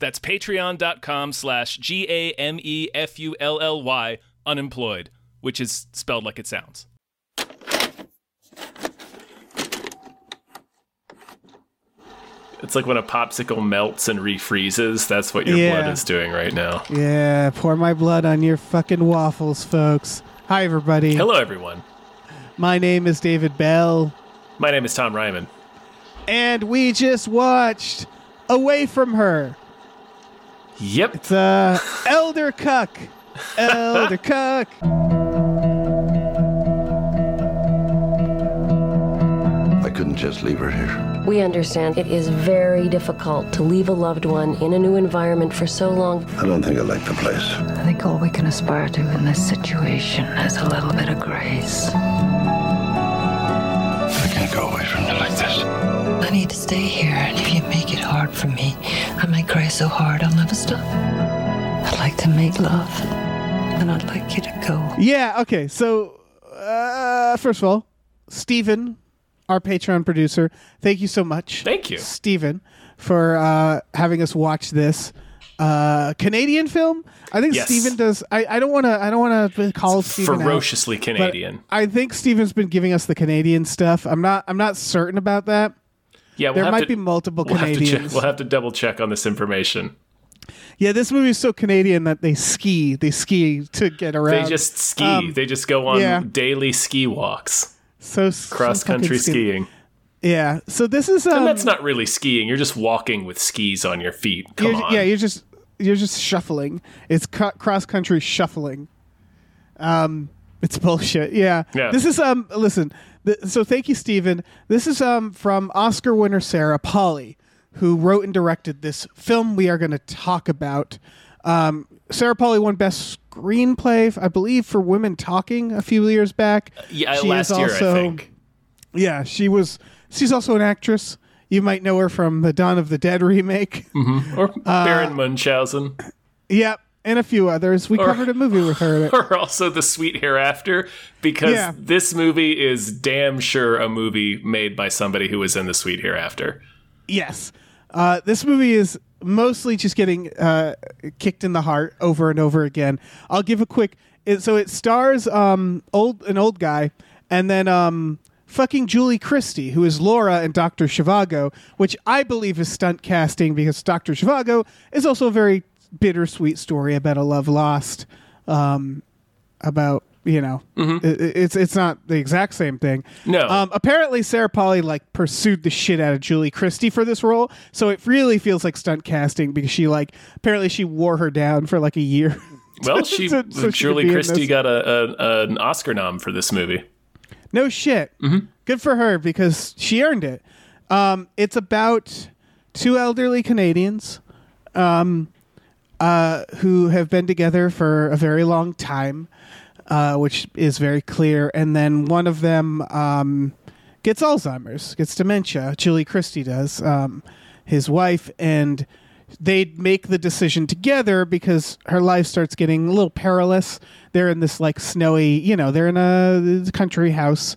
That's patreon.com slash G A M E F U L L Y unemployed, which is spelled like it sounds. It's like when a popsicle melts and refreezes. That's what your Yeah. blood is doing right now. Yeah, pour my blood on your fucking waffles, folks. Hi, everybody. Hello, everyone. My name is David Bell, My name is Tom Ryman. and we just watched Away from Her. Yep. It's uh, Elder Cuck. Elder Cuck. I couldn't just leave her here. We understand it is very difficult to leave a loved one in a new environment for so long. I don't think I like the place. I think all we can aspire to in this situation is a little bit of grace. I can't go away from you like this. I need to stay here, and if you make it hard for me, I might cry so hard I'll never stop. I'd like to make love, and I'd like you to go. Yeah, okay. So, uh, first of all, Stephen, our Patreon producer, thank you so much. Thank you. Stephen, for uh, having us watch this. Uh, Canadian film. I think Yes. Stephen does. I, I don't want to. I don't want to call Stephen out. Ferociously But Canadian. I think Steven's been giving us the Canadian stuff. I'm not. I'm not certain about that. Yeah, we'll There have might to- be multiple we'll have check- Canadians. we'll have to double check on this information. Yeah, this movie is so Canadian that they ski. They ski to get around. They just ski. Um, they just go on yeah. daily ski walks, so cross country skin- skiing. Yeah. So this is. Um, And that's not really skiing. You're just walking with skis on your feet. Come you're, on. Yeah, you're just you're just shuffling. It's cu- cross country shuffling. Um, it's bullshit. Yeah. Yeah. This is um. Listen. Th- so thank you, Stephen. This is um from Oscar winner Sarah Polley, who wrote and directed this film we are going to talk about. Um, Sarah Polley won Best Screenplay, I believe, for Women Talking a few years back. yeah, She last is year, also- I think. Yeah, she was. She's also an actress. You might know her from the Dawn of the Dead remake. Or Uh, Baron Munchausen. Yep, and a few others. We Or- covered a movie with her. Or also The Sweet Hereafter, because Yeah. this movie is damn sure a movie made by somebody who was in The Sweet Hereafter. Yes, uh, this movie is mostly just getting uh, kicked in the heart over and over again. I'll give a quick. It, so it stars um, old an old guy, and then um, fucking Julie Christie, who is Laura and Doctor Zhivago, which I believe is stunt casting because Doctor Zhivago is also a very bittersweet story about a love lost. Um, about you know, it, it's it's not the exact same thing. No. Um, apparently Sarah Polley like pursued the shit out of Julie Christie for this role, so it really feels like stunt casting because she like apparently she wore her down for like a year. Well, she, So- so Julie in Christie got a, a an Oscar nom for this movie. no shit. Mm-hmm. Good for her because she earned it. Um, it's about two elderly Canadians um, uh, who have been together for a very long time, uh, which is very clear. And then one of them um, gets Alzheimer's, gets dementia. Julie Christie does, um, his wife, and they make the decision together because her life starts getting a little perilous. They're in this like snowy, you know, they're in a country house.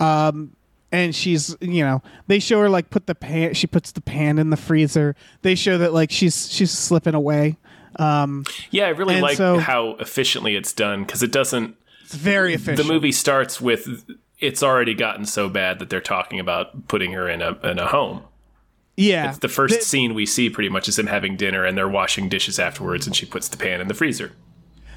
Um, and she's, you know, they show her like put the pan. She puts the pan in the freezer. They show that like she's she's slipping away. Um, Yeah, I really like so- how efficiently it's done because it doesn't. it's very efficient. The movie starts with it's already gotten so bad that they're talking about putting her in a in a home. yeah, The first They- scene we see pretty much is them having dinner and they're washing dishes afterwards, and she puts the pan in the freezer.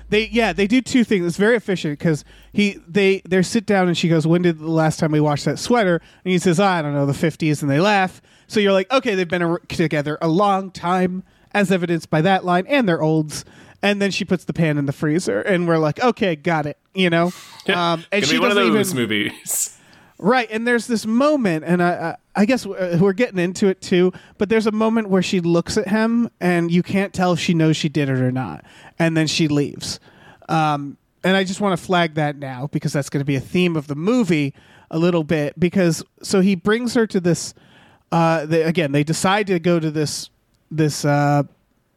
they yeah they do two things. It's very efficient because he they they sit down and she goes, "When did the last time we watched that sweater?" And he says, "I don't know, the '50s," and they laugh. So you're like, okay, they've been a, together a long time, as evidenced by that line, and they're olds. And then she puts the pan in the freezer, and we're like, okay, got it. You know, um, and she one of doesn't those even movies. Right, and there's this moment, and I, I guess uh, we're getting into it too, but there's a moment where she looks at him and you can't tell if she knows she did it or not, and then she leaves. Um, and I just want to flag that now because that's going to be a theme of the movie a little bit. Because so he brings her to this. Uh, they, again, they decide to go to this this uh,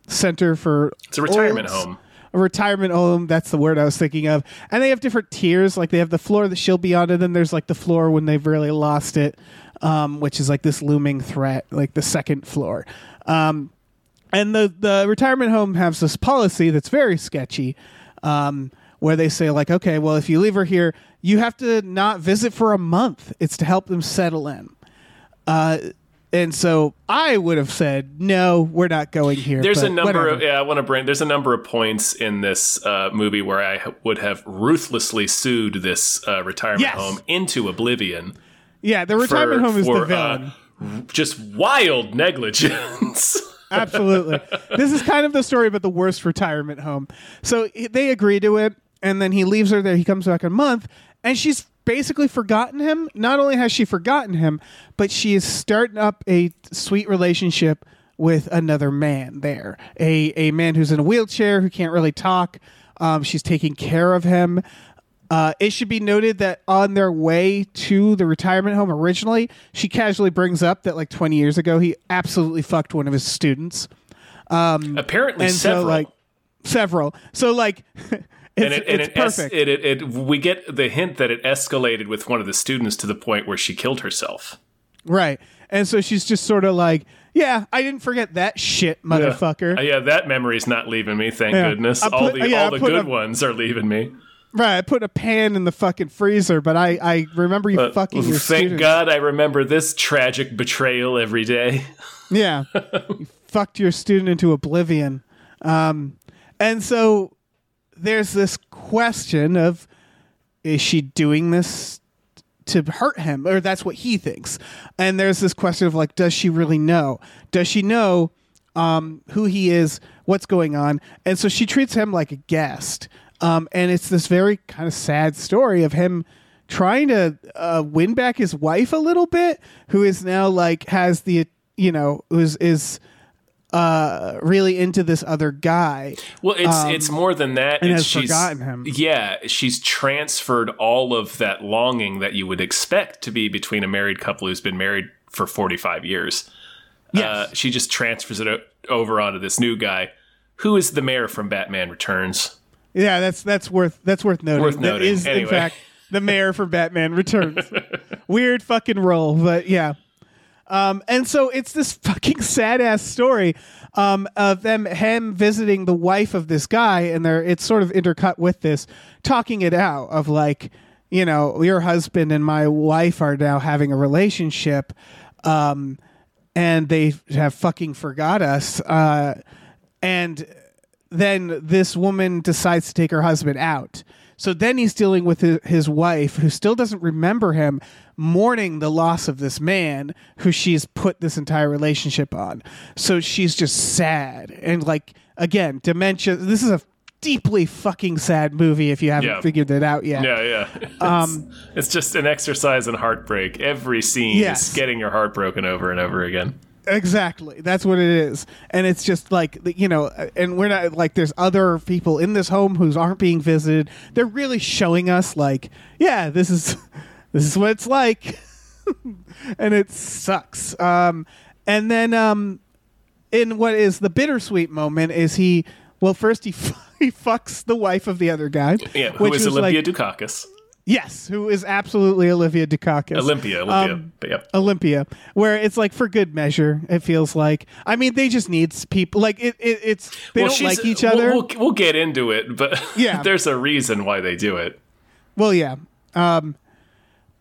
center for It's a retirement olds. home. A retirement home. That's the word I was thinking of. And they have different tiers. Like they have the floor that she'll be on, and then there's like the floor when they've really lost it, um, which is like this looming threat, like the second floor. Um, and the the retirement home has this policy that's very sketchy, um, where they say like, okay, well, if you leave her here, you have to not visit for a month. It's to help them settle in. Uh, and so I would have said, no, we're not going here. There's a number of yeah. I want to bring. There's a number of points in this uh, movie where I would have ruthlessly sued this uh, retirement Yes. home into oblivion. yeah. The retirement for- home is for, the villain. uh, just wild negligence. Absolutely. this is kind of the story about the worst retirement home. So they agree to it, and then he leaves her there. He comes back a month, and she's basically forgotten him. Not only has she forgotten him, but she is starting up a sweet relationship with another man there. A a man who's in a wheelchair who can't really talk. Um, she's taking care of him. Uh, it should be noted that on their way to the retirement home originally, she casually brings up that like 20 years ago, he absolutely fucked one of his students. Apparently, And several. so, like, several. So, like, and it, and it's it, perfect. it, it, it, we get the hint that it escalated with one of the students to the point where she killed herself. right. And so she's just sort of like, yeah, I didn't forget that shit, motherfucker. Uh, yeah, that memory's not leaving me. Thank Yeah. goodness. I all the yeah, all the good a- ones are leaving me. right. I put a pan in the fucking freezer, but I, I remember you But fucking your thank students. God I remember this tragic betrayal every day. Yeah. you fucked your student into oblivion. Um, and so there's this question of is she doing this to hurt him? Or that's what he thinks. And there's this question of like does she really know? Does she know um, who he is? What's going on? And so she treats him like a guest. Um, and it's this very kind of sad story of him trying to uh, win back his wife a little bit who is now like has the you know is is uh really into this other guy Well, it's it's more than that. Um, and it's has she's, forgotten him. Yeah, she's transferred all of that longing that you would expect to be between a married couple who's been married for 45 years. Uh, she just transfers it o- over onto this new guy, who is the mayor from Batman Returns. Yeah, that's that's worth that's worth noting. Worth That noting. is in fact the mayor for Batman Returns. Weird fucking role, but yeah. Um, and so it's this fucking sad ass story um, of them him visiting the wife of this guy, and they're it's sort of intercut with this talking it out of like, you know, your husband and my wife are now having a relationship, um, and they have fucking forgot us, uh, and then this woman decides to take her husband out. So then he's dealing with his, wife, who still doesn't remember him, mourning the loss of this man who she's put this entire relationship on. So she's just sad. And, like, again, dementia. This is a deeply fucking sad movie if you haven't Yeah. figured it out yet. Yeah, yeah. It's, um, it's just an exercise in heartbreak. Every scene Yes. is getting your heart broken over and over again. Exactly. That's what it is. And it's just like, you know, and we're not like, there's other people in this home who aren't being visited. They're really showing us, like, yeah, this is, this is what it's like. and it sucks. Um, and then, um, in what is the bittersweet moment is he, well, first he, he fucks the wife of the other guy. Yeah, who which is Olympia like- Dukakis? Yes, who is absolutely Olivia Dukakis. Olympia, Olympia. Um, yep. Olympia, where it's like for good measure. It feels like. I mean, they just need people. Like it. it it's they don't like each we'll- other. We'll, we'll get into it, but Yeah. there's a reason why they do it. Well, yeah. Um,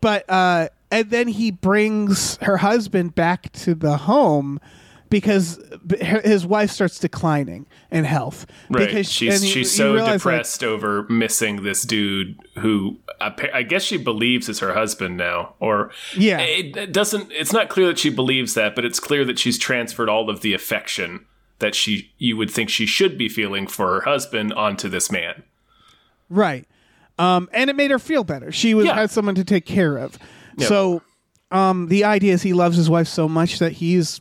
but uh, and then he brings her husband back to the home because his wife starts declining in health. Right. Because she's you- she's so realize, like, depressed over missing this dude who I guess she believes is her husband now. Or Yeah. it, it doesn't. It's not clear that she believes that, but it's clear that she's transferred all of the affection that she you would think she should be feeling for her husband onto this man. Right. Um, and it made her feel better. She was Yeah. had someone to take care of. So um, the idea is he loves his wife so much that he's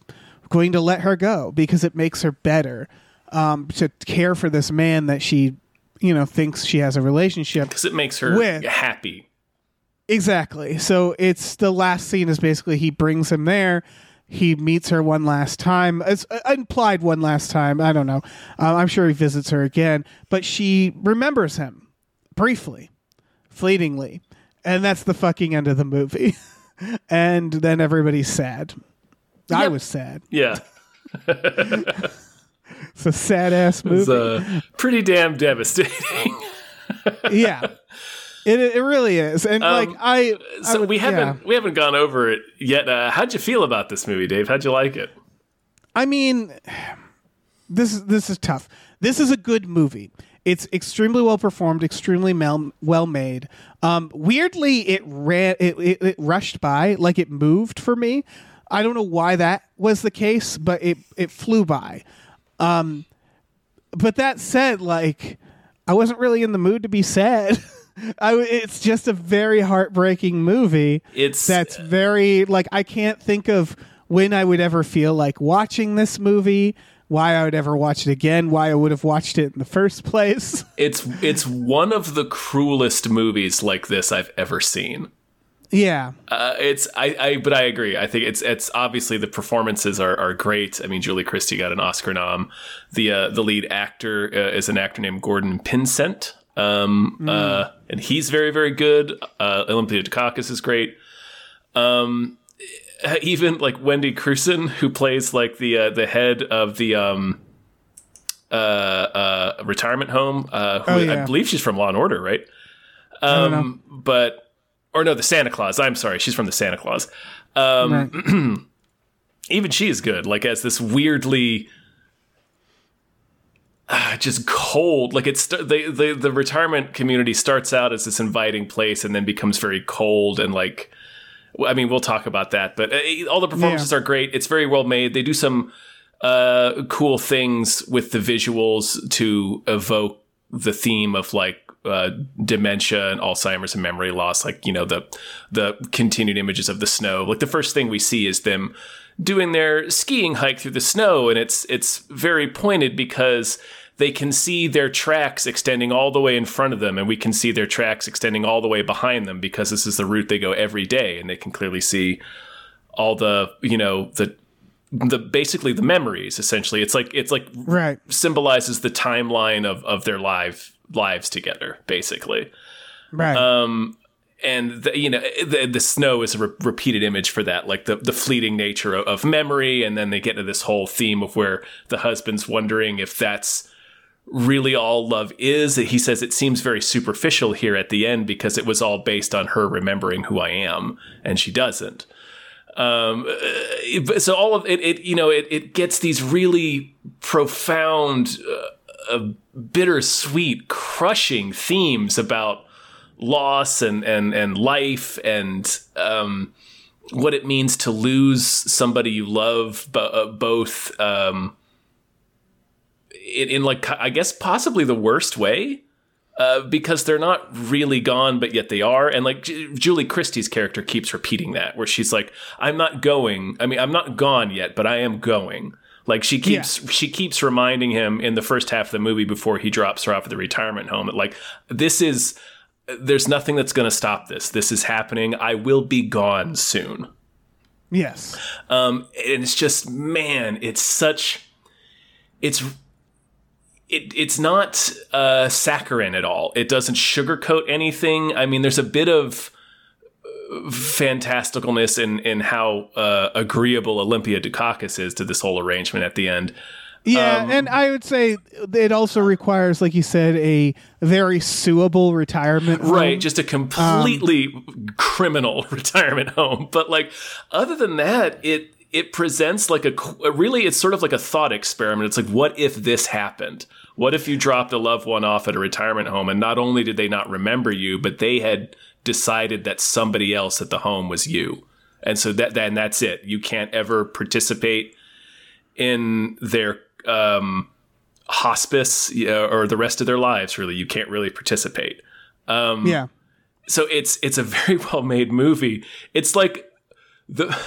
going to let her go because it makes her better um, to care for this man that she, you know, thinks she has a relationship. Because it makes her With- happy. Exactly. So it's the last scene is basically he brings him there. He meets her one last time. It's uh, implied one last time. I don't know. Uh, I'm sure he visits her again, but she remembers him briefly, fleetingly, and that's the fucking end of the movie. and then everybody's sad. I was sad. Yeah. It's a sad ass It's movie. uh, pretty damn devastating. yeah, it it really is. And like I, I Um, so would- we haven't we haven't gone over it yet. Uh, how'd you feel about this movie, Dave? How'd you like it? I mean, this is this is tough. This is a good movie. It's extremely well performed, extremely mel- well made. Um, weirdly, it ran, it, it, it rushed by, like it moved for me. I don't know why that was the case, but it it flew by. Um, but that said, like I wasn't really in the mood to be sad. I, it's just a very heartbreaking movie It's that's very like I can't think of when I would ever feel like watching this movie, why I would ever watch it again, why I would have watched it in the first place. it's it's one of the cruelest movies like this I've ever seen. Yeah. Uh, it's I, I but I agree. I think it's it's obviously the performances are, are great. I mean, Julie Christie got an Oscar nom. The uh, the lead actor uh, is an actor named Gordon Pinsent, um, uh, and he's very very good. Uh, Olympia Dukakis is great. Um, even like Wendy Crewson, who plays like the uh, the head of the um, uh, uh, retirement home. Uh, who Oh, yeah. I believe she's from Law and Order, right? Um, but or no, the Santa Claus. I'm sorry, she's from the Santa Claus. Um, Right. Even she is good. Like as this weirdly. ah, Just cold, like it's the, the the retirement community starts out as this inviting place and then becomes very cold and like, I mean, we'll talk about that. But uh, all the performances Yeah. are great. It's very well made. They do some uh, cool things with the visuals to evoke the theme of like uh, dementia and Alzheimer's and memory loss, like you know the the continued images of the snow. Like the first thing we see is them doing their skiing hike through the snow, and it's it's very pointed because they can see their tracks extending all the way in front of them, and we can see their tracks extending all the way behind them because this is the route they go every day, and they can clearly see all the you know the the basically the memories essentially it's like it's like Right. symbolizes the timeline of of their life lives together basically. Right. um and the, you know the, the snow is a re- repeated image for that like the, the fleeting nature of, of memory. And then they get to this whole theme of where the husband's wondering if that's really all love is. He says it seems very superficial here at the end because it was all based on her remembering who i am and she doesn't. Um uh, so all of it, it you know it, it gets these really profound uh, uh, bittersweet crushing themes about loss and and and life and um what it means to lose somebody you love bo- uh, both um in, in like i guess possibly the worst way uh, because they're not really gone, but yet they are. And like J- Julie Christie's character keeps repeating that, where she's like, "I'm not going. I mean, I'm not gone yet, but I am going." Like she keeps she keeps reminding him in the first half of the movie before he drops her off at the retirement home that like this is there's nothing that's going to stop this. This is happening. I will be gone soon. yes. Um, and it's just, man, it's such, it's, it, it's not uh, saccharine at all. It doesn't sugarcoat anything. I mean, there's a bit of fantasticalness in in how uh, agreeable Olympia Dukakis is to this whole arrangement at the end. Yeah, Um, and I would say it also requires, like you said, a very suable retirement. home. Right, just a completely criminal retirement home. But like, other than that, it it presents like a really, it's sort of like a thought experiment. It's like, what if this happened? What if you dropped a loved one off at a retirement home, and not only did they not remember you, but they had decided that somebody else at the home was you, and so that then that's it. You can't ever participate in their um, hospice or the rest of their lives. Really, you can't really participate Yeah. so it's it's a very well made movie. It's like the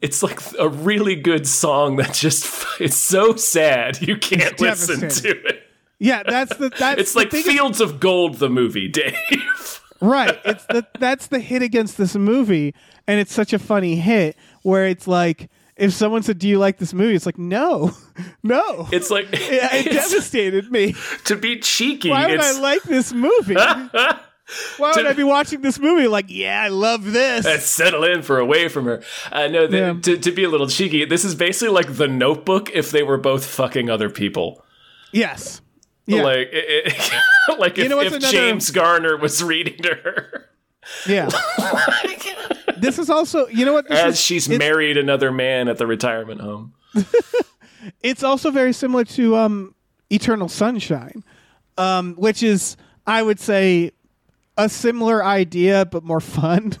it's like a really good song that just it's so sad you can't listen to it. Yeah, that's the that's It's the like Fields of Gold, the movie, Dave. Right. It's the that's the hit against this movie, and it's such a funny hit where it's like if someone said, "Do you like this movie?" It's like, no, no. It's like it, it devastated me. to be cheeky. Why would it's I like this movie? Why would To- I be watching this movie? Like, yeah, I love this. Let's settle in for away from her. Uh, no, the, Yeah. to, to be a little cheeky, this is basically like The Notebook if they were both fucking other people. yes. Yeah. Like, it, it- like if, know if another- James Garner was reading to her yeah. this is also, you know what? This as is, she's it's, married another man at the retirement home. It's also very similar to um, Eternal Sunshine, um, which is, I would say, a similar idea but more fun.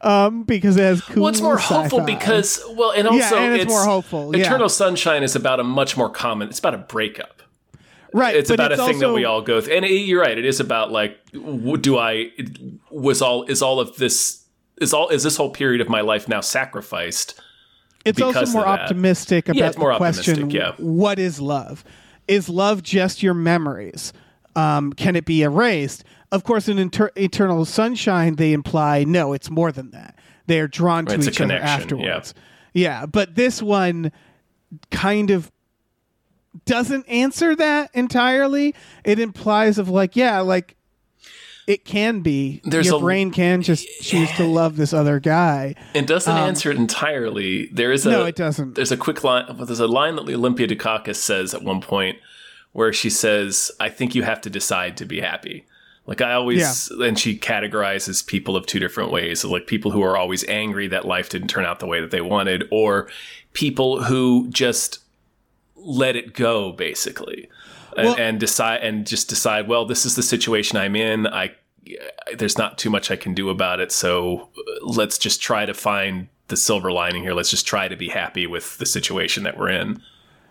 um, because it has cool. Well, it's more hopeful sci-fi. because, well, and also and it's more hopeful, yeah. Eternal Sunshine is about a much more common. It's about a breakup. Right, It's about it's a thing that we all go through, and it, you're right. It is about like, do I was all is all of this is all is this whole period of my life now sacrificed? It's also more optimistic about more the question: optimistic, yeah. What is love? Is love just your memories? Um, can it be erased? Of course, in Inter- Eternal Sunshine, they imply no, it's more than that. They are drawn to each other afterwards. Yeah, but this one kind of doesn't answer that entirely. It implies of like, yeah, like it can be. There's your a- brain can just choose to love this other guy. It doesn't answer it entirely. There is a Um, No, it doesn't. There's a quick line. There's a line that Olympia Dukakis says at one point where she says, "I think you have to decide to be happy." Like I always, and she categorizes people of two different ways. So like people who are always angry that life didn't turn out the way that they wanted, or people who just let it go, basically, and, Well- and decide and just decide. Well, this is the situation I'm in. I there's not too much I can do about it. So uh, let's just try to find the silver lining here. Let's just try to be happy with the situation that we're in.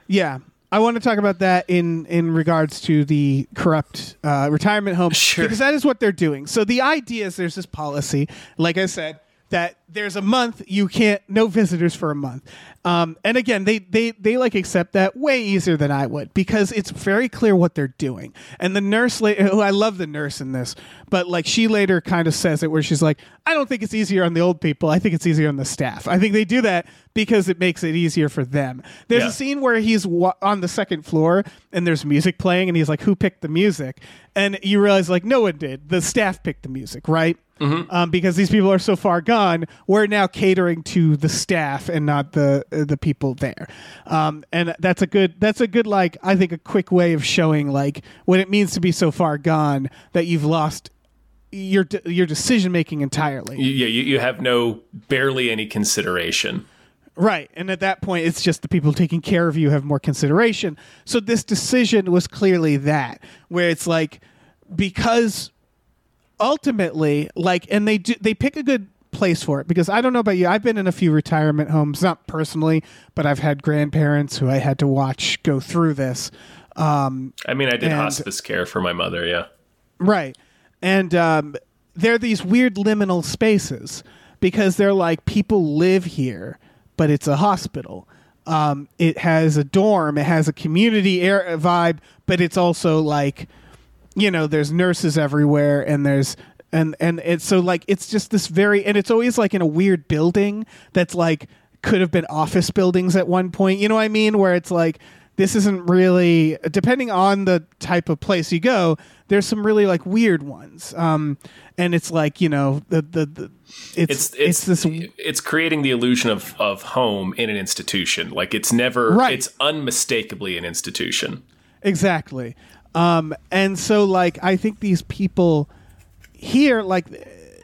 Yeah. I want to talk about that in in regards to the corrupt uh, retirement home Sure. because that is what they're doing. So the idea is there's this policy, like I said, that there's a month you can't no visitors for a month. Um, and again, they they they like accept that way easier than I would because it's very clear what they're doing. And the nurse, la- who I love the nurse in this, but like she later kind of says it where she's like, I don't think it's easier on the old people. I think it's easier on the staff. I think they do that because it makes it easier for them. There's Yeah. a scene where he's wa- on the second floor and there's music playing and he's like, "Who picked the music?" And you realize like no one did. The staff picked the music, right? Um, because these people are so far gone, we're now catering to the staff and not the the people there. Um, and that's a good that's a good like I think a quick way of showing like what it means to be so far gone that you've lost your your decision making entirely. Yeah, you, you have no barely any consideration. Right. And at that point, it's just the people taking care of you have more consideration. So this decision was clearly that, where it's like, because ultimately, like, and they do, they pick a good place for it because I don't know about you. I've been in a few retirement homes, not personally, but I've had grandparents who I had to watch go through this. Um, I mean, I did And- hospice care for my mother. Yeah, Right. And um, they're these weird liminal spaces because they're like people live here, but it's a hospital. Um, it has a dorm, it has a community air vibe, but it's also like, you know, there's nurses everywhere and there's and and it's so like it's just this very and it's always like in a weird building that's like could have been office buildings at one point. You know what I mean? Where it's like this isn't really depending on the type of place you go. There's some really like weird ones, um, and it's like you know the the, the it's, it's it's this it's creating the illusion of of home in an institution. Like it's never. Right. It's unmistakably an institution. Exactly. Um, and so, like, I think these people here, like,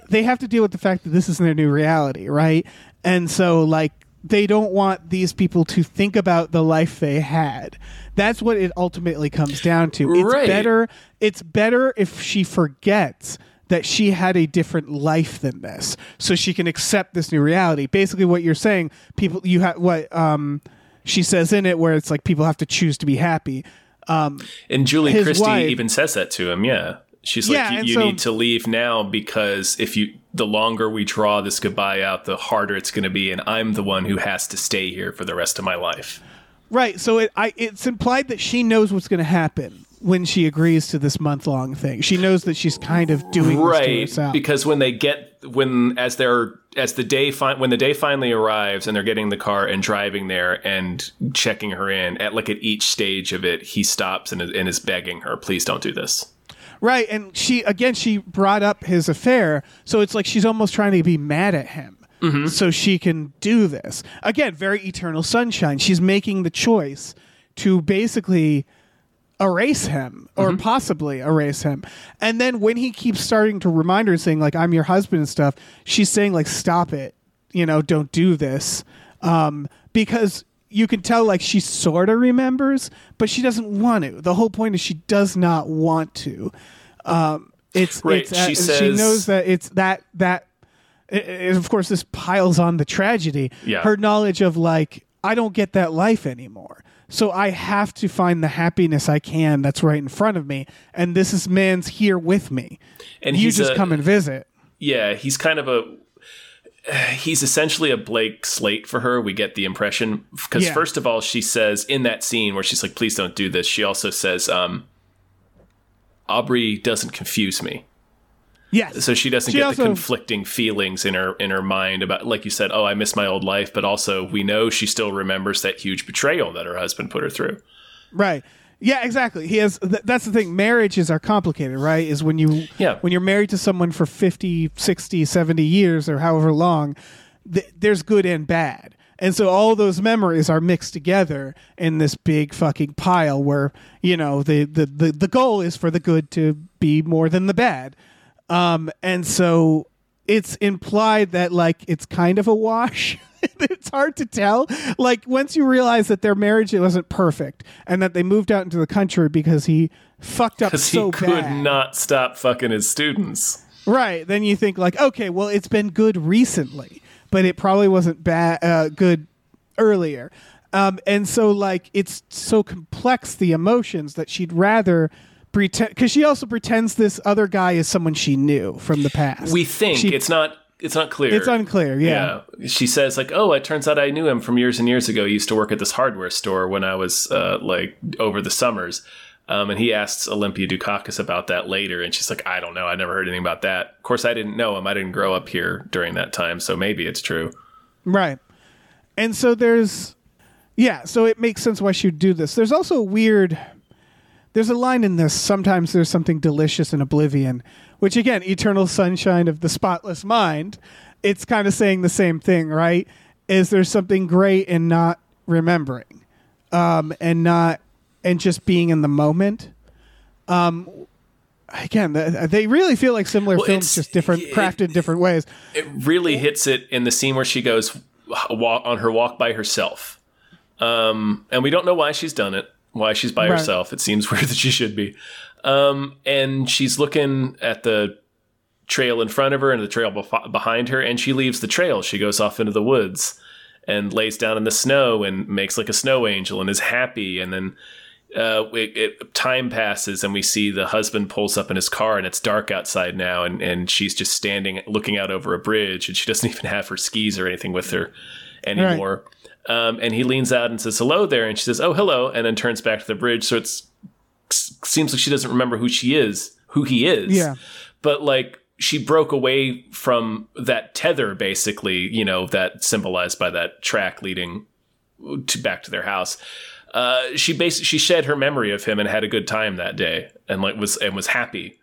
they have to deal with the fact that this is their new reality, right? And so, like, they don't want these people to think about the life they had. That's what it ultimately comes down to. It's Right. better. It's better if she forgets that she had a different life than this, so she can accept this new reality. Basically, what you're saying, people, you have what um, she says in it, where it's like people have to choose to be happy. Um, And Julie Christie wife- even says that to him. Yeah. She's Yeah, like, you, you so- need to leave now because if you the longer we draw this goodbye out, the harder it's going to be, and I'm the one who has to stay here for the rest of my life. Right. So it I it's implied that she knows what's going to happen when she agrees to this month long thing. She knows that she's kind of doing right because when they get when as they're as the day fi- when the day finally arrives and they're getting the car and driving there and checking her in at like at each stage of it he stops and, and is begging her please don't do this Right, and she again she brought up his affair, so it's like she's almost trying to be mad at him. So she can do this. Again, very eternal sunshine. She's making the choice to basically erase him or possibly erase him. And then when he keeps starting to remind her saying like I'm your husband and stuff, she's saying like stop it. You know, don't do this. Um because you can tell like she sort of remembers, but she doesn't want to. The whole point is she does not want to. Um, it's Right, It's, uh, she she knows that it's that that. of course, this piles on the tragedy. Yeah. Her knowledge of like I don't get that life anymore, so I have to find the happiness I can that's right in front of me, and this is man's here with me. and you just a- come and visit. yeah he's kind of a he's essentially a Blake Slate for her. We get the impression because Yeah. first of all, she says in that scene where she's like, "Please don't do this." She also says, um, "Aubrey doesn't confuse me." Yes. so she doesn't She get also- the conflicting feelings in her in her mind about like you said oh i miss my old life but also we know she still remembers that huge betrayal that her husband put her through Right. Yeah, exactly. He has th- that's the thing marriages are complicated, right? Is when you Yeah. when you're married to someone for 50, 60, 70 years or however long, th- there's good and bad. And so all those memories are mixed together in this big fucking pile where, you know, the the the, the goal is for the good to be more than the bad. Um and so it's implied that like it's kind of a wash. it's hard to tell. Like once you realize that their marriage it wasn't perfect and that they moved out into the country because he fucked up because so he could bad. not stop fucking his students Right. Then you think like, okay, well, it's been good recently, but it probably wasn't bad, uh, good earlier. Um, and so like, it's so complex the emotions that she'd rather pretend because she also pretends this other guy is someone she knew from the past. we think She- it's not it's not clear It's unclear. Yeah. yeah she says like oh it turns out i knew him from years and years ago he used to work at this hardware store when i was uh, like over the summers um, and he asks Olympia Dukakis about that later, and she's like, "I don't know. I never heard anything about that. Of course, I didn't know him. I didn't grow up here during that time, so maybe it's true." Right. And so there's yeah, so it makes sense why she would do this. There's also a weird there's a line in this, sometimes there's something delicious in oblivion, which again, eternal sunshine of the spotless mind, it's kind of saying the same thing, right? Is there something great in not remembering? Um and not and just being in the moment. Um again, th- they really feel like similar Well, films just different it- crafted different ways. it really hits it in the scene where she goes walk on her walk by herself. Um, and we don't know why she's done it, why she's by Right. herself. It seems weird that she should be. Um, and she's looking at the trail in front of her and the trail bef- behind her, and she leaves the trail. She goes off into the woods and lays down in the snow and makes like a snow angel and is happy. And then uh, it, it, time passes and we see the husband pulls up in his car and it's dark outside now and, and she's just standing looking out over a bridge and she doesn't even have her skis or anything with her anymore. Um, and he leans out and says hello there and she says oh hello and then turns back to the bridge. So it's seems like she doesn't remember who she is, who he is. Yeah. But like she broke away from that tether basically, you know, that symbolized by that track leading to back to their house uh, she basically she shed her memory of him and had a good time that day and like was and was happy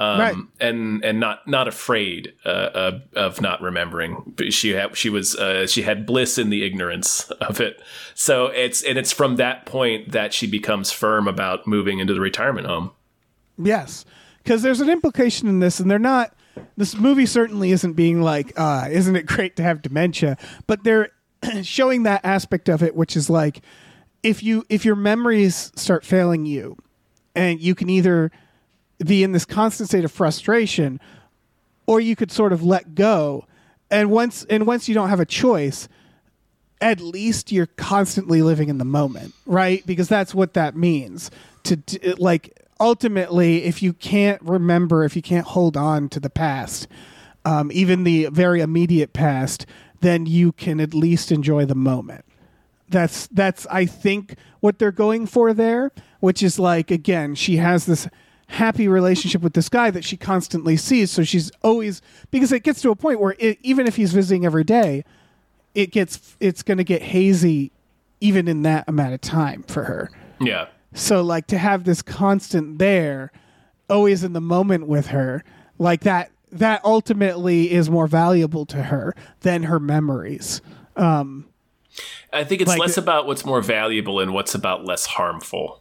um, Right. and and not not afraid uh, of, not remembering But she had she was uh, she had bliss in the ignorance of it so it's and it's from that point that she becomes firm about moving into the retirement home Yes, because there's an implication in this, and they're not. This movie certainly isn't being like, uh, "Isn't it great to have dementia?" But they're showing that aspect of it, which is like, if you if your memories start failing you, and you can either be in this constant state of frustration, or you could sort of let go, and once and once you don't have a choice, at least you're constantly living in the moment, right? Because that's what that means. To d- like ultimately, if you can't remember, if you can't hold on to the past, um, even the very immediate past, then you can at least enjoy the moment. That's that's I think what they're going for there, which is like again, she has this happy relationship with this guy that she constantly sees, so she's always because it gets to a point where it, even if he's visiting every day, it gets it's going to get hazy even in that amount of time for her. Yeah. So like to have this constant there, always in the moment with her, like that that ultimately is more valuable to her than her memories. Um, I think it's Like- less uh, about what's more valuable and what's about less harmful.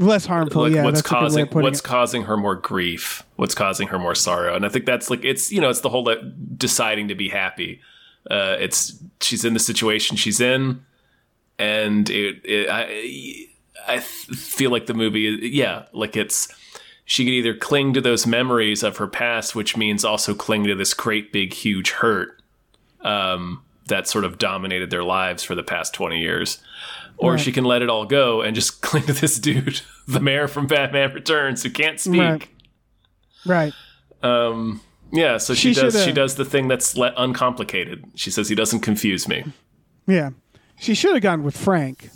Less harmful, like yeah. what's that's a good way causing what's it. causing her more grief what's causing her more sorrow and i think that's like it's you know it's the whole like, deciding to be happy uh it's she's in the situation she's in and it, it i i feel like the movie yeah like it's she could either cling to those memories of her past which means also cling to this great big huge hurt um that sort of dominated their lives for the past 20 years or she can let it all go and just cling to this dude, the mayor from Batman Returns, who can't speak. Right. Right. Um, yeah, so she, She does. She does the thing that's le- uncomplicated. She says he doesn't confuse me. Yeah. She should have gone with Frank.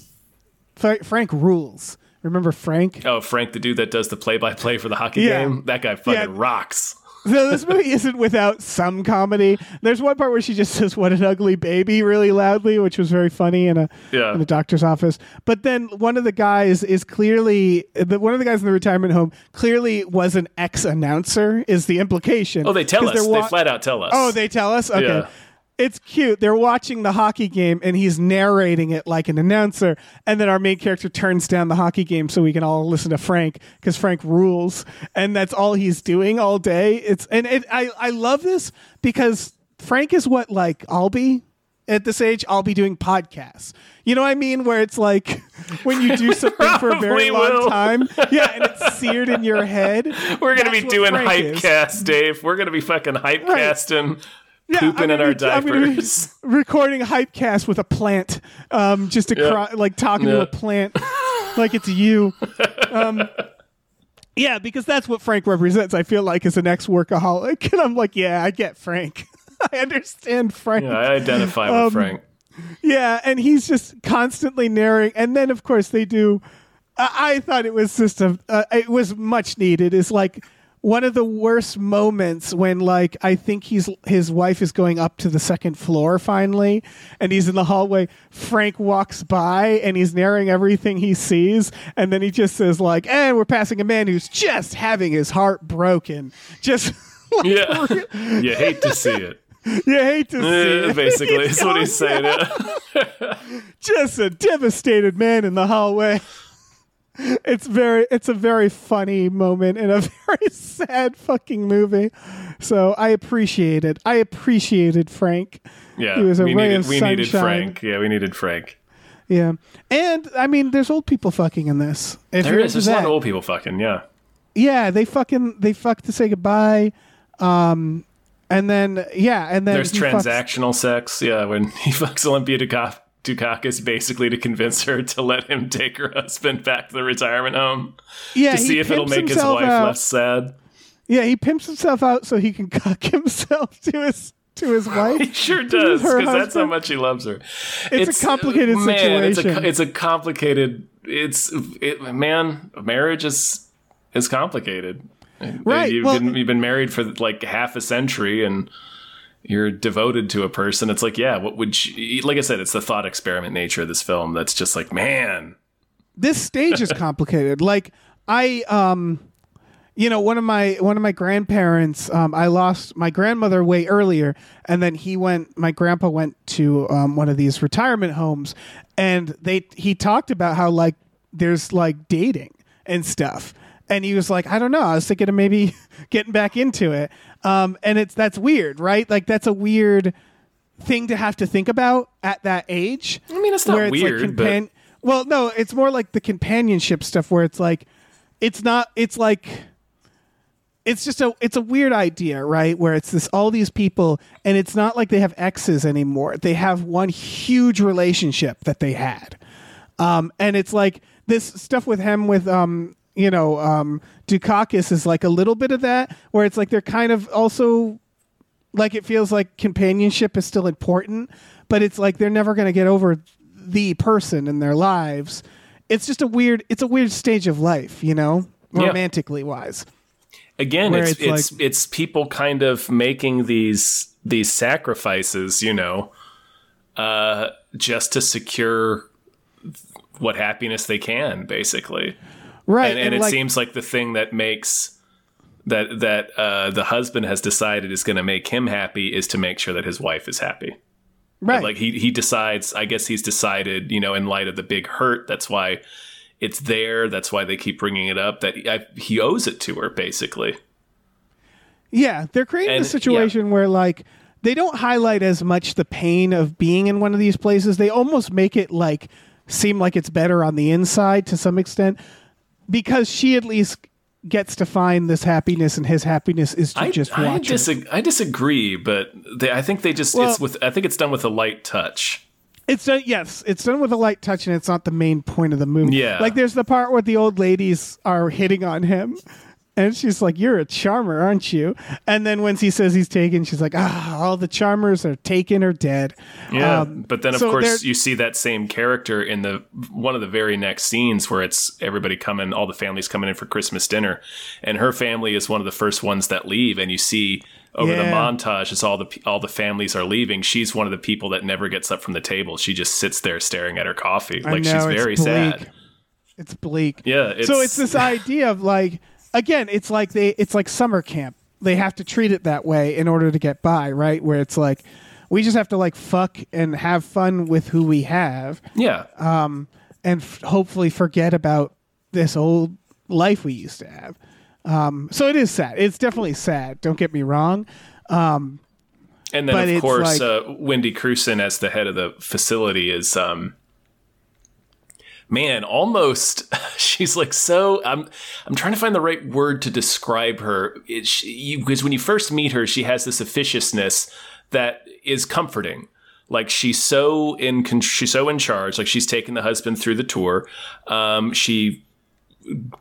Fra- Frank rules. Remember Frank? Oh, Frank, the dude that does the play-by-play for the hockey Yeah. game, that guy fucking Yeah. rocks. So this movie isn't without some comedy. There's one part where she just says "What an ugly baby" really loudly, which was very funny in a Yeah. in a doctor's office. But then one of the guys is clearly the, one of the guys in the retirement home clearly was an ex announcer. Is the implication? Oh, they tell us. they're they flat out tell us. Oh, they tell us. Okay. Yeah. It's cute. They're watching the hockey game and he's narrating it like an announcer. And then our main character turns down the hockey game so we can all listen to Frank because Frank rules. And that's all he's doing all day. It's and it, I, I love this because Frank is what like I'll be at this age. I'll be doing podcasts. You know what I mean? Where it's like when you do something for a very long will. time. Yeah, and it's seared in your head. We're gonna That's be doing hypecast, Dave. We're gonna be fucking hypecasting, pooping I'm in our be- I'm gonna diapers. recording hypecast with a plant, um, just to Yeah. cry, like talking to a plant, like it's you. Um, yeah, because that's what Frank represents. I feel like as an ex workaholic, and I'm like, yeah, I get Frank. I understand Frank. Yeah, I identify Um, with Frank. Yeah, and he's just constantly narrating, and then of course they do. I, I thought it was just a. Uh, it was much needed. Is like one of the worst moments when like I think he's his wife is going up to the second floor finally, and he's in the hallway. Frank walks by and he's narrating everything he sees, and then he just says like, "And we're passing a man who's just having his heart broken." Just. like, Yeah, you hate to see it. You hate to see Eh, it. Basically, that's what he's saying. Just a devastated man in the hallway. It's very it's a very funny moment in a very sad fucking movie. So I appreciate it. I appreciated Frank. Yeah, He was a we ray needed, of we needed sunshine. Frank. Yeah, we needed Frank. Yeah. And I mean there's old people fucking in this. If There you're There's a lot of old people fucking. Yeah. Yeah, they fucking they fuck to say goodbye. Um and then yeah, and then There's he fucks- transactional sex. Yeah, when he fucks Olympia Dukak- Dukakis basically to convince her to let him take her husband back to the retirement home yeah, to see if it'll make his wife out. less sad. Yeah, he pimps himself out so he can cuck himself to his to his wife. He sure does because that's how much he loves her. It's a uh, complicated man, It's a, situation. it's a complicated. It's it, man. Marriage is is complicated. Right, You've well- been you've been married for like half a century and. You're devoted to a person. It's like, yeah, what would you, like I said, it's the thought experiment nature of this film that's just like, man, this stage is complicated. Like I um you know, one of my one of my grandparents, um, I lost my grandmother way earlier, and then he went. My grandpa went to um, one of these retirement homes, and they he talked about how like there's like dating and stuff, and he was like, I don't know, I was thinking of maybe getting back into it, um, and it's that's weird, right? Like that's a weird thing to have to think about at that age. I mean, it's not where weird, like compan- well, no, it's more like the companionship stuff where it's like it's not it's like it's just a it's a weird idea, right? Where it's this all these people and it's not like they have exes anymore. They have one huge relationship that they had. Um and it's like this stuff with him with um you know um Dukakis is like a little bit of that where it's like they're kind of also Like it feels like companionship is still important, but it's like they're never going to get over the person in their lives. It's just a weird. It's a weird stage of life, you know, Yeah. romantically wise. again it's it's it's like- it's people kind of making these these sacrifices you know uh just to secure what happiness they can basically Right, and, and, it like, seems like the thing that makes that that uh the husband has decided is going to make him happy is to make sure that his wife is happy right. like he he decides i guess he's decided you know in light of the big hurt that's why it's there that's why they keep bringing it up that I, he owes it to her basically Yeah, they're creating And- a situation where like they don't highlight as much the pain of being in one of these places. They almost make it like seem like it's better on the inside to some extent because she at least gets to find this happiness and his happiness is to I, just I, watch disag- I disagree, but they, I think they just Well- it's with I think it's done with a light touch. It's done, yes, it's done with a light touch, and it's not the main point of the movie. Yeah. like there's the part where the old ladies are hitting on him, and she's like, "You're a charmer, aren't you?" And then when he says he's taken, she's like, "Ah, all the charmers are taken or dead." Yeah, Um, but then of so course you see that same character in the one of the very next scenes where it's everybody coming, all the families coming in for Christmas dinner, and her family is one of the first ones that leave, and you see over the montage as all the all the families are leaving, she's one of the people that never gets up from the table. She just sits there staring at her coffee, I like know, she's very bleak. sad. It's bleak. Yeah, so it's- it's this idea of like, again, it's like they, it's like summer camp. They have to treat it that way in order to get by, right? Where it's like, we just have to like fuck and have fun with who we have. Yeah, and f- hopefully forget about this old life we used to have. Um, so it is sad. It's definitely sad. Don't get me wrong. And then, of course, like- uh, Wendy Crewson as the head of the facility is, um, man, almost. She's like so. I'm. I'm trying to find the right word to describe her. It, she, you, because when you first meet her, she has this officiousness that is comforting. Like she's so in. She's so in charge. Like she's taking the husband through the tour. Um, she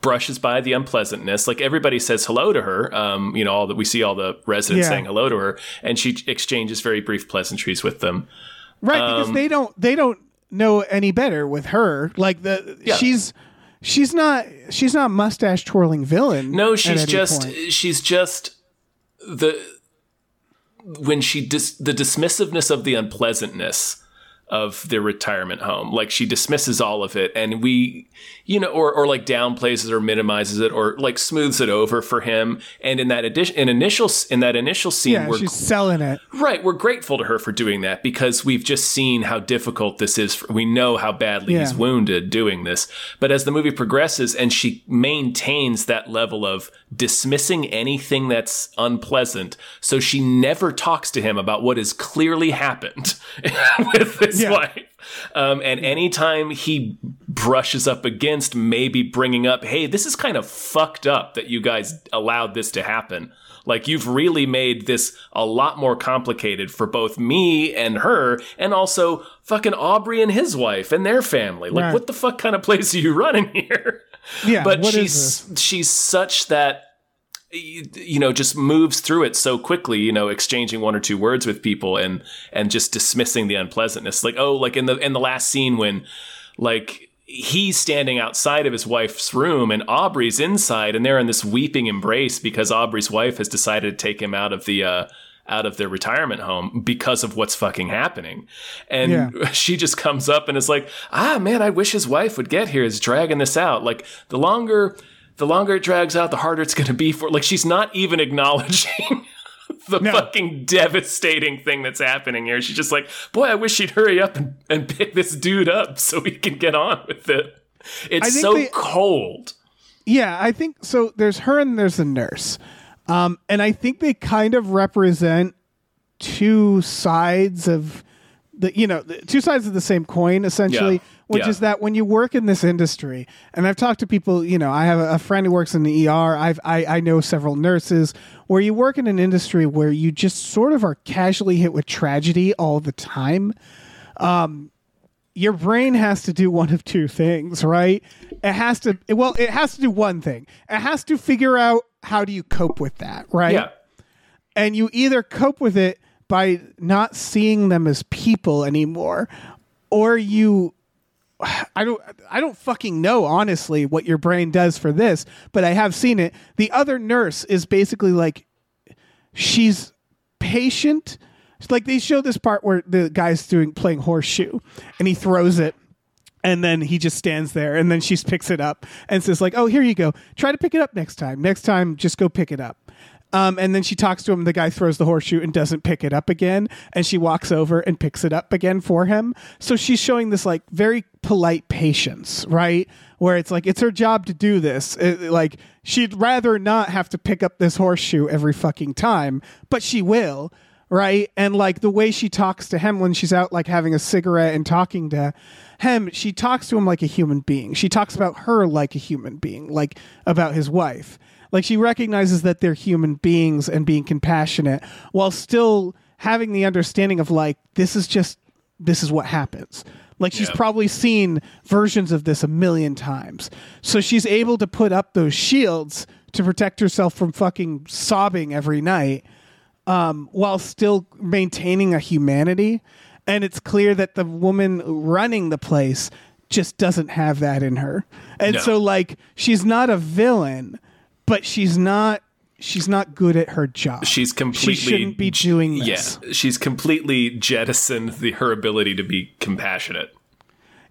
brushes by the unpleasantness. Like everybody says hello to her. Um, you know, all that we see all the residents Yeah. saying hello to her, and she exchanges very brief pleasantries with them. Right, because Um, they don't they don't know any better with her. Like the Yeah. she's she's not she's not mustache twirling villain. No, she's just point. she's just the when she dis, the dismissiveness of the unpleasantness of their retirement home. Like she dismisses all of it and we you know or or like downplays it or minimizes it or like smooths it over for him and in that addition in initial in that initial scene yeah, we're she's selling it. Right, we're grateful to her for doing that because we've just seen how difficult this is. For, we know how badly he's wounded doing this. But as the movie progresses and she maintains that level of dismissing anything that's unpleasant, so she never talks to him about what has clearly happened with his Yeah. wife. Um, and anytime he brushes up against maybe bringing up, hey, this is kind of fucked up that you guys allowed this to happen. Like you've really made this a lot more complicated for both me and her, and also fucking Aubrey and his wife and their family. Like, Right. what the fuck kind of place are you running here? Yeah, but she's she's such that you know just moves through it so quickly you know exchanging one or two words with people and and just dismissing the unpleasantness like oh like in the in the last scene when like he's standing outside of his wife's room and Aubrey's inside and they're in this weeping embrace because Aubrey's wife has decided to take him out of the uh out of their retirement home because of what's fucking happening. And Yeah. she just comes up and is like, "Ah, man, I wish his wife would get here. Is dragging this out. Like the longer the longer it drags out, the harder it's going to be for like she's not even acknowledging the No. fucking devastating thing that's happening here. She's just like, "Boy, I wish she'd hurry up and, and pick this dude up so we can get on with it." It's so they- cold. Yeah, I think so. There's her and there's the nurse, um, and I think they kind of represent two sides of the you know the two sides of the same coin essentially. Yeah. Which Yeah. is that when you work in this industry, and I've talked to people, you know, I have a, a friend who works in the ER. I've I, I know several nurses where you work in an industry where you just sort of are casually hit with tragedy all the time Um, your brain has to do one of two things, right? It has to well, it has to do one thing. It has to figure out how do you cope with that, right? Yeah. and you either cope with it by not seeing them as people anymore or you I don't I don't fucking know honestly what your brain does for this, but I have seen it. The other nurse is basically like she's patient. It's like they show this part where the guy's doing playing horseshoe and he throws it and then he just stands there and then she picks it up and says like, "Oh, here you go. Try to pick it up next time. Next time just go pick it up." Um, and then she talks to him. The guy throws the horseshoe and doesn't pick it up again. And she walks over and picks it up again for him. So she's showing this like very polite patience, right? Where it's like it's her job to do this. It- like she'd rather not have to pick up this horseshoe every fucking time, but she will, right? And like the way she talks to him when she's out like having a cigarette and talking to him, she talks to him like a human being. She talks about her like a human being, like about his wife. Like she recognizes that they're human beings and being compassionate while still having the understanding of like this is just this is what happens. Like she's Yeah. probably seen versions of this a million times. So she's able to put up those shields to protect herself from fucking sobbing every night um, while still maintaining a humanity. And it's clear that the woman running the place just doesn't have that in her. And No. so like she's not a villain, but she's not she's not good at her job. She's completely She shouldn't be doing this. Yeah, she's completely jettisoned the her ability to be compassionate.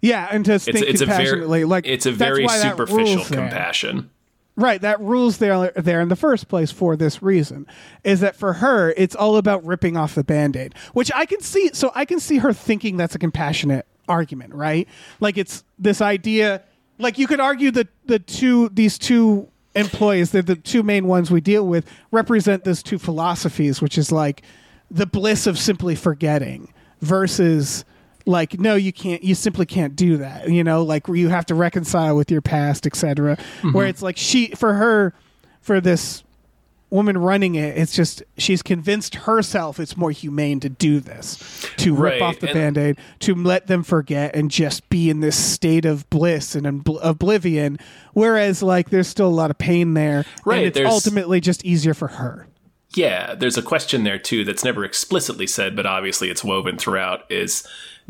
Yeah, and to It's think it's compassionately. very like it's a very superficial rules there. compassion. Right, that rules there there in the first place for this reason is that for her it's all about ripping off the band-aid, which I can see so I can see her thinking that's a compassionate argument, right? Like it's this idea like you could argue that the two these two employees, they're the two main ones we deal with, represent those two philosophies, which is like the bliss of simply forgetting versus like no you can't you simply can't do that you know like you have to reconcile with your past etc where mm-hmm. it's like she for her for this woman running it it's just she's convinced herself it's more humane to do this to rip Right, off the and- band-aid to let them forget and just be in this state of bliss and obl- oblivion whereas like there's still a lot of pain there Right, and it's ultimately just easier for her Yeah, there's a question there too that's never explicitly said, but obviously it's woven throughout. Is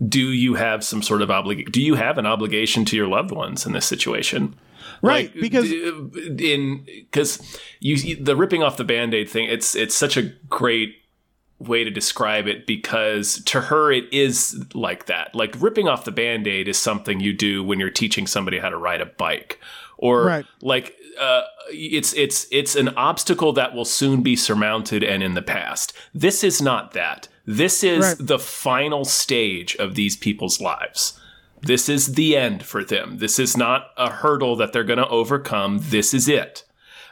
do you have some sort of obligation? Do you have an obligation to your loved ones in this situation? Right, Like, because- in because you the ripping off the band-aid thing it's it's such a great way to describe it because to her it is like that. Like ripping off the band-aid is something you do when you're teaching somebody how to ride a bike. Or Right. like uh, it's it's it's an obstacle that will soon be surmounted and in the past. This is not that. This is Right. the final stage of these people's lives this is the end for them this is not a hurdle that they're going to overcome this is it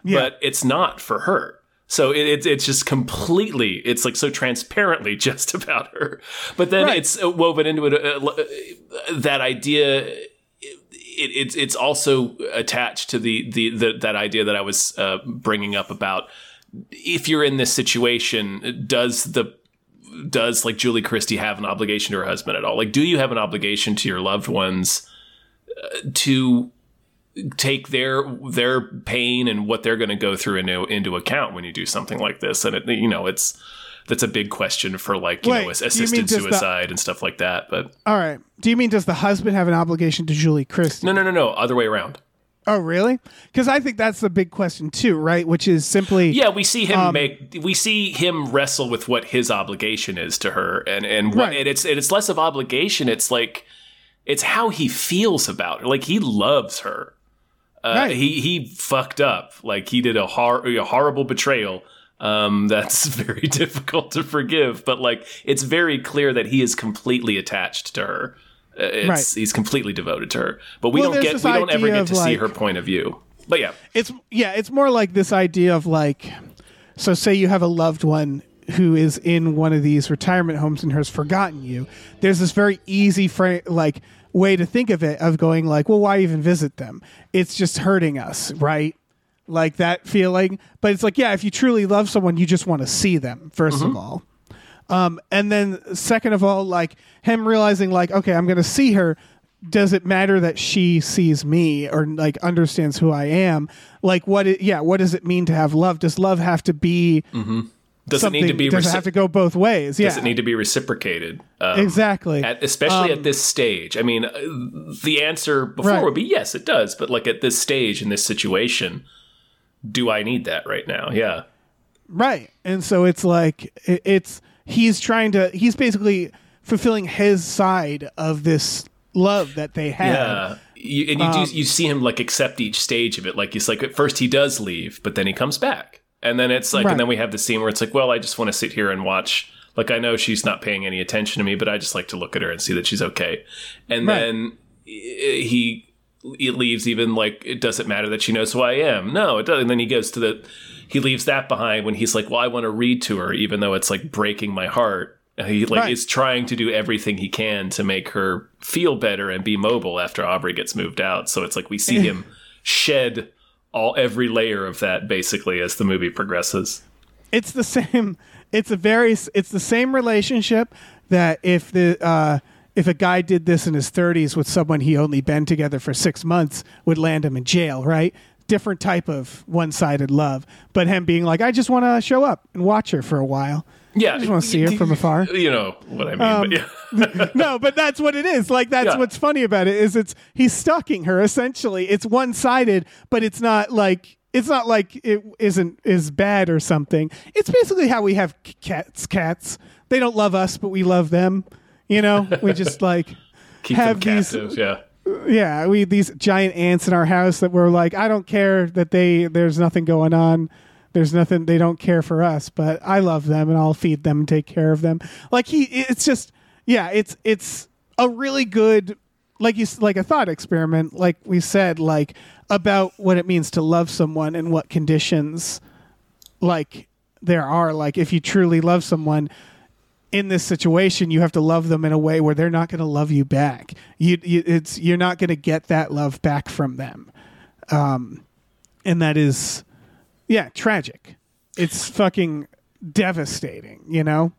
but it's not for her. So it, it's it's just completely it's like so transparently just about her. But then Right. it's uh, woven into it uh, uh, that idea. It, it's it's also attached to the, the the that idea that I was uh, bringing up about if you're in this situation, does the does like Julie Christie have an obligation to her husband at all? Like, do you have an obligation to your loved ones uh, to take their their pain and what they're going to go through into into account when you do something like this? And it, you know, it's that's a big question for like you Wait, know do you assisted the- suicide and stuff like that. But all right do you mean does the husband have an obligation to julie christie no, no, no, no, other way around. Oh, really? Because I think that's the big question too, right? Which is simply Yeah, we see him Um, make we see him wrestle with what his obligation is to her, and and what Right. and it's and it's less of obligation. It's like it's how he feels about her. Like he loves her. Uh, Right. He he fucked up. Like he did a, hor- a horrible betrayal. Um, that's very difficult to forgive. But like it's very clear that he is completely attached to her. Uh, It's, Right. He's completely devoted to her. But we Well, don't get we don't ever get to see her point of view. But yeah, it's yeah, it's more like this idea of like so say you have a loved one who is in one of these retirement homes and has forgotten you. There's this very easy fra- like way to think of it of going like, well, why even visit them? It's just hurting us, right? Like that feeling. But it's like, yeah, if you truly love someone, you just want to see them 1st of all. Um, and then second of all, like him realizing like, okay, I'm going to see her. Does it matter that she sees me or like understands who I am? Like what? It, yeah. What does it mean to have love? Does love have to be Does it need to be does it have to go both ways? Yeah, Does it need to be reciprocated? Um, exactly. At, especially Um, at this stage. I mean, uh, the answer before Right. would be yes, it does. But like at this stage in this situation, do I need that right now? Yeah. Right. And so it's like it, it's he's trying to he's basically fulfilling his side of this love that they have. Yeah. You, and you Um, do you see him like accept each stage of it. Like he's like at first he does leave, but then he comes back. And then it's like Right. and then we have the scene where it's like, well, I just want to sit here and watch like I know she's not paying any attention to me, but I just like to look at her and see that she's okay. And Right. then he he leaves even like it doesn't matter that she knows who I am. No, it doesn't. And then he goes to the he leaves that behind when he's like, well, I want to read to her, even though it's like breaking my heart. He like Right. is trying to do everything he can to make her feel better and be mobile after Aubrey gets moved out. So it's like we see him shed all every layer of that basically as the movie progresses. It's the same it's a very it's the same relationship that if the uh if a guy did this in his 30s with someone he only been together for 6 months would land him in jail, right? Different type of one-sided love. But him being like I just want to show up and watch her for a while. Yeah, I just want to see her from afar. You know what I mean? but um, yeah. no, but that's what it is. Like that's Yeah. what's funny about it is it's he's stalking her essentially. It's one sided, but it's not like it's not like it isn't is bad or something. It's basically how we have cats. Cats they don't love us, but we love them. You know, we just like Keep have these- captive. yeah. yeah, we these giant ants in our house that we're like, I don't care that they there's nothing going on. There's nothing they don't care for us, but I love them and I'll feed them and take care of them. Like he it's just yeah, it's it's a really good like you like a thought experiment like we said like about what it means to love someone and what conditions like there are like if you truly love someone in this situation you have to love them in a way where they're not going to love you back you, you it's you're not going to get that love back from them um and that is yeah tragic it's fucking devastating you know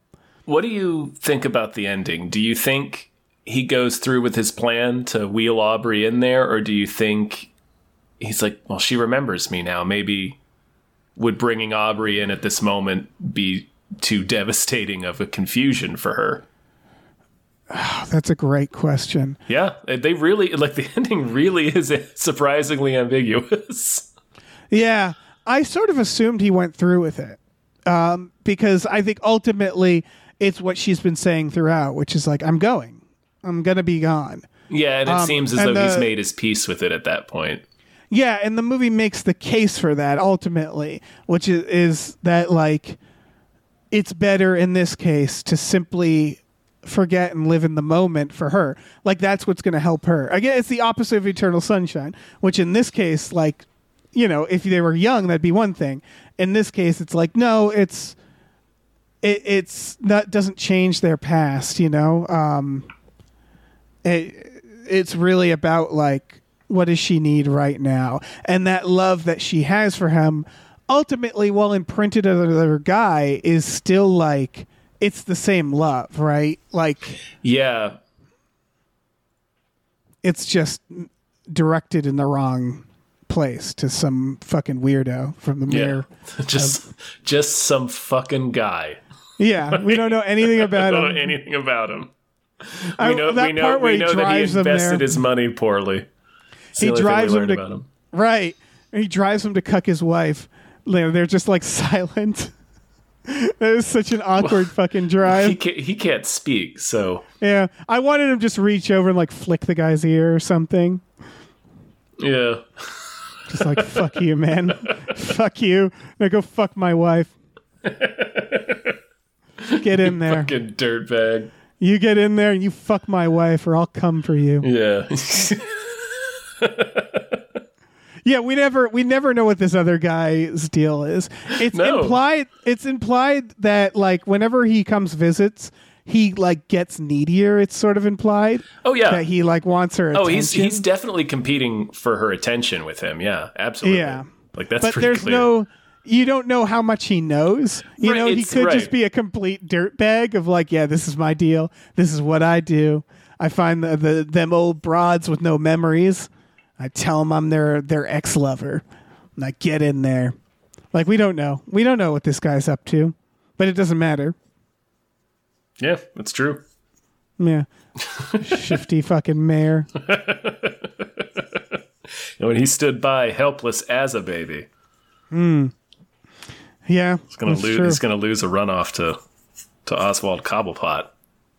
What do you think about the ending? Do you think he goes through with his plan to wheel Aubrey in there, or do you think he's like, well, she remembers me now? Maybe would bringing Aubrey in at this moment be too devastating of a confusion for her? that's a great question Yeah, they really like the ending. Really is surprisingly ambiguous. Yeah, I sort of assumed he went through with it um, because I think ultimately it's what she's been saying throughout, which is like, I'm going, I'm gonna be gone. Yeah, and it Um, seems as though he's made his peace with it at that point. Yeah, and the movie makes the case for that ultimately, which is, is that like it's better in this case to simply forget and live in the moment for her. Like that's what's going to help her. Again, it's the opposite of Eternal Sunshine, which in this case, like you know, if they were young, that'd be one thing. In this case, it's like no, it's it, it's that doesn't change their past. You know, um, it, it's really about like what does she need right now and that love that she has for him ultimately while imprinted on another guy is still like it's the same love right like Yeah, it's just directed in the wrong place to some fucking weirdo from the yeah, mirror just just some fucking guy. yeah we don't know anything I about don't know him anything about him. I- We know, that we know, part where we he know that he invested his money poorly. It's He only thing we drives him to- him. right he drives him to cuck his wife They're just like silent that is such an awkward fucking drive He can't, he can't speak, so Yeah, I wanted him just reach over and like flick the guy's ear or something. yeah. Just like fuck you, man. fuck you. Now go fuck my wife. Get in there. Fucking dirtbag. You get in there and you fuck my wife, or I'll come for you. Yeah. Yeah, we never we never know what this other guy's deal is. It's No. implied. It's implied that like whenever he comes visits, he like gets needier. It's sort of implied. Oh, yeah. that he like wants her. oh, he's he's definitely competing for her attention with him. Yeah, absolutely. Yeah. Like that's but there's clear. no you don't know how much he knows you Right, know he could right. just be a complete dirtbag of like yeah this is my deal this is what i do i find the, the them old broads with no memories i tell them i'm their their ex-lover and i get in there like we don't know we don't know what this guy's up to but it doesn't matter. Yeah, that's true. Yeah. Shifty fucking mayor. And when he stood by helpless as a baby, Hmm. Yeah. he's gonna lose. He's gonna lose a runoff to to Oswald Cobblepot.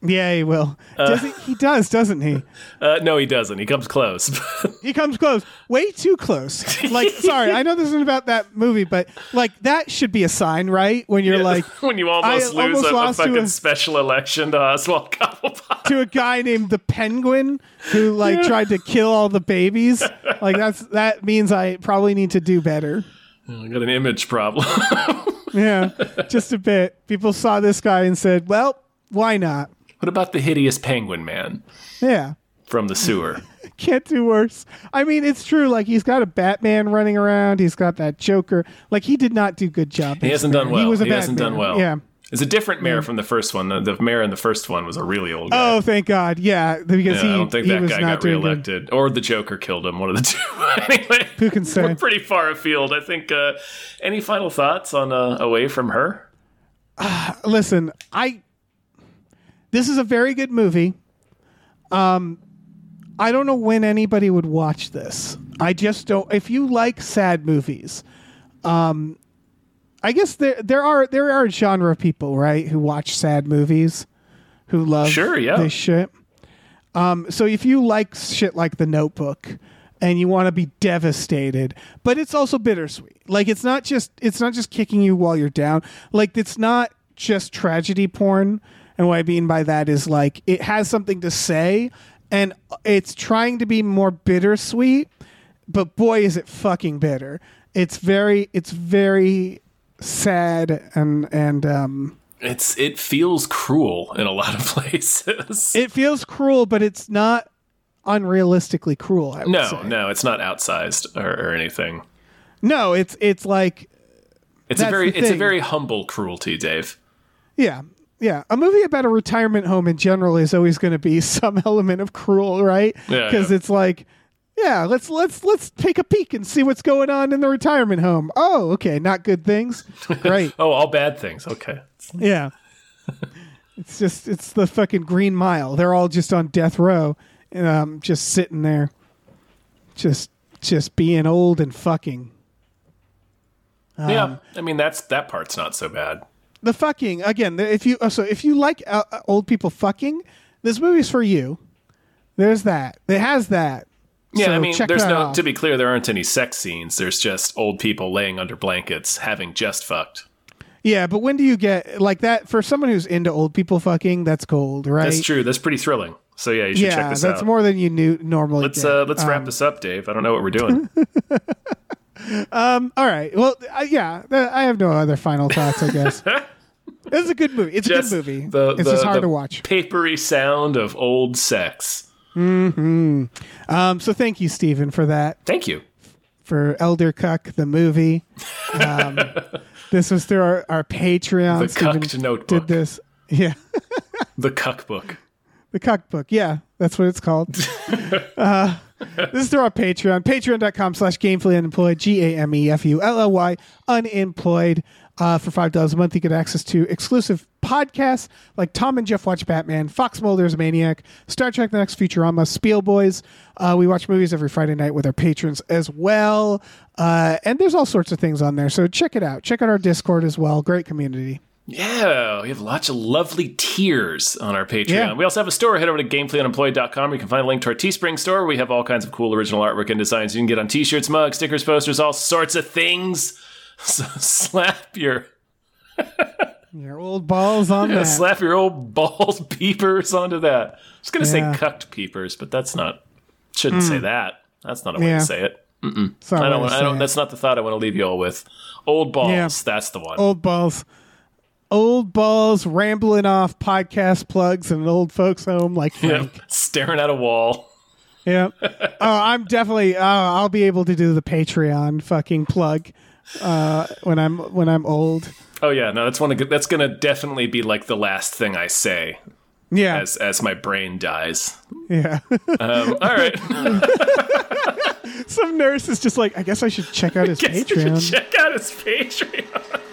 Yeah, he will. Does he, he does, doesn't he? Uh, no, he doesn't. He comes close. He comes close, way too close. Like, sorry, I know this isn't about that movie, but like that should be a sign, right? When you're like when you almost I lose almost a, a fucking a- special election to Oswald Cobblepot. to a guy named the Penguin who like tried to kill all the babies. Like that's that means I probably need to do better. I got an image problem. Yeah, just a bit. People saw this guy and said, "Well, why not?" What about the hideous penguin man Yeah. from the sewer? Can't do worse. I mean, it's true. Like he's got a Batman running around. He's got that Joker. Like he did not do good job. He hasn't done well. He was a he hasn't done well. Yeah. It's a different mayor from the first one. The, the mayor in the first one was a really old guy. Oh, thank God. Yeah, because Yeah, he, I don't think that guy got doing good. reelected, or the Joker killed him. One of the two. anyway, Who can say? we're pretty far afield. I think. Uh, any final thoughts on uh, Away from Her? Listen, I. This is a very good movie. Um, I don't know when anybody would watch this. I just don't. If you like sad movies, um, I guess there there are there are genre of people right who watch sad movies, who love Sure, yeah. this shit. Um, so if you like shit like The Notebook and you want to be devastated, but it's also bittersweet. Like it's not just it's not just kicking you while you're down. Like it's not just tragedy porn. And what I mean by that is like it has something to say and it's trying to be more bittersweet, but boy is it fucking bitter. It's very it's very sad and and um It's it feels cruel in a lot of places. it feels cruel, but it's not unrealistically cruel. I no, say. no, it's not outsized or, or anything. no. It's it's like It's a very it's a very humble cruelty, Dave. yeah, yeah. A movie about a retirement home in general is always going to be some element of cruel, right? Yeah, Because yeah. it's like, yeah, let's let's let's take a peek and see what's going on in the retirement home. Oh, okay, not good things. Great. Oh, all bad things. Okay. yeah. It's just it's the fucking Green Mile. They're all just on death row, and um, just sitting there, just just being old and fucking. Um, yeah, I mean that's that part's not so bad. The fucking again if you uh, so if you like uh, uh, old people fucking this movie's for you there's that it has that Yeah, So I mean, there's no. out. To be clear, there aren't any sex scenes. There's just old people laying under blankets having just fucked. yeah but when do you get like that for someone who's into old people fucking that's gold right That's true. That's pretty thrilling. So yeah, you should yeah check this that's out. That's more than you knew normally let's get. uh, let's wrap Um, this up, Dave. I don't know what we're doing. all right well uh, yeah i have no other final thoughts i guess it's a good movie it's a good movie the- it's the- just hard to watch Papery sound of old sex. um so thank you Stephen, for that Thank you. for Elder Cuck the movie. Um, this was through our, our Patreon. The Cucked Notebook. Did this? Yeah, The Cuck Book. the Cuck book. Yeah, that's what it's called. uh, this is through our Patreon. Patreon.com slash Gamefully Unemployed. G A M E F U L L Y Unemployed. Uh, for five dollars a month, you get access to exclusive podcasts like Tom and Jeff Watch Batman, Fox Mulder's Maniac, Star Trek: The Next Futurama, Spiel Boys. Uh, we watch movies every Friday night with our patrons as well, uh, and there's all sorts of things on there. So check it out. Check out our Discord as well. Great community. Yeah, we have lots of lovely tiers on our Patreon. Yeah. We also have a store. Head over to gamefullyunemployed.com. You can find a link to our Teespring store. We have all kinds of cool original artwork and designs you can get on t-shirts, mugs, stickers, posters, all sorts of things. So slap your Your old balls on that. slap your old balls peepers onto that. I was gonna Yeah. say cucked peepers, but that's not shouldn't say mm. that. That's not a way Yeah. to say it. Sorry I don't to I don't it. that's not the thought I want to leave you all with. Old balls, Yeah. that's the one. old balls old balls rambling off podcast plugs in an old folks home like Frank. staring at a wall. Yeah. oh, I'm definitely. Uh, I'll be able to do the Patreon fucking plug uh, when I'm when I'm old. Oh yeah, no, that's one of, that's gonna definitely be like the last thing I say Yeah. as as my brain dies. Yeah. Um, all right, Some nurse is just like, I guess I should check out his Guess you should Patreon. check out his Patreon.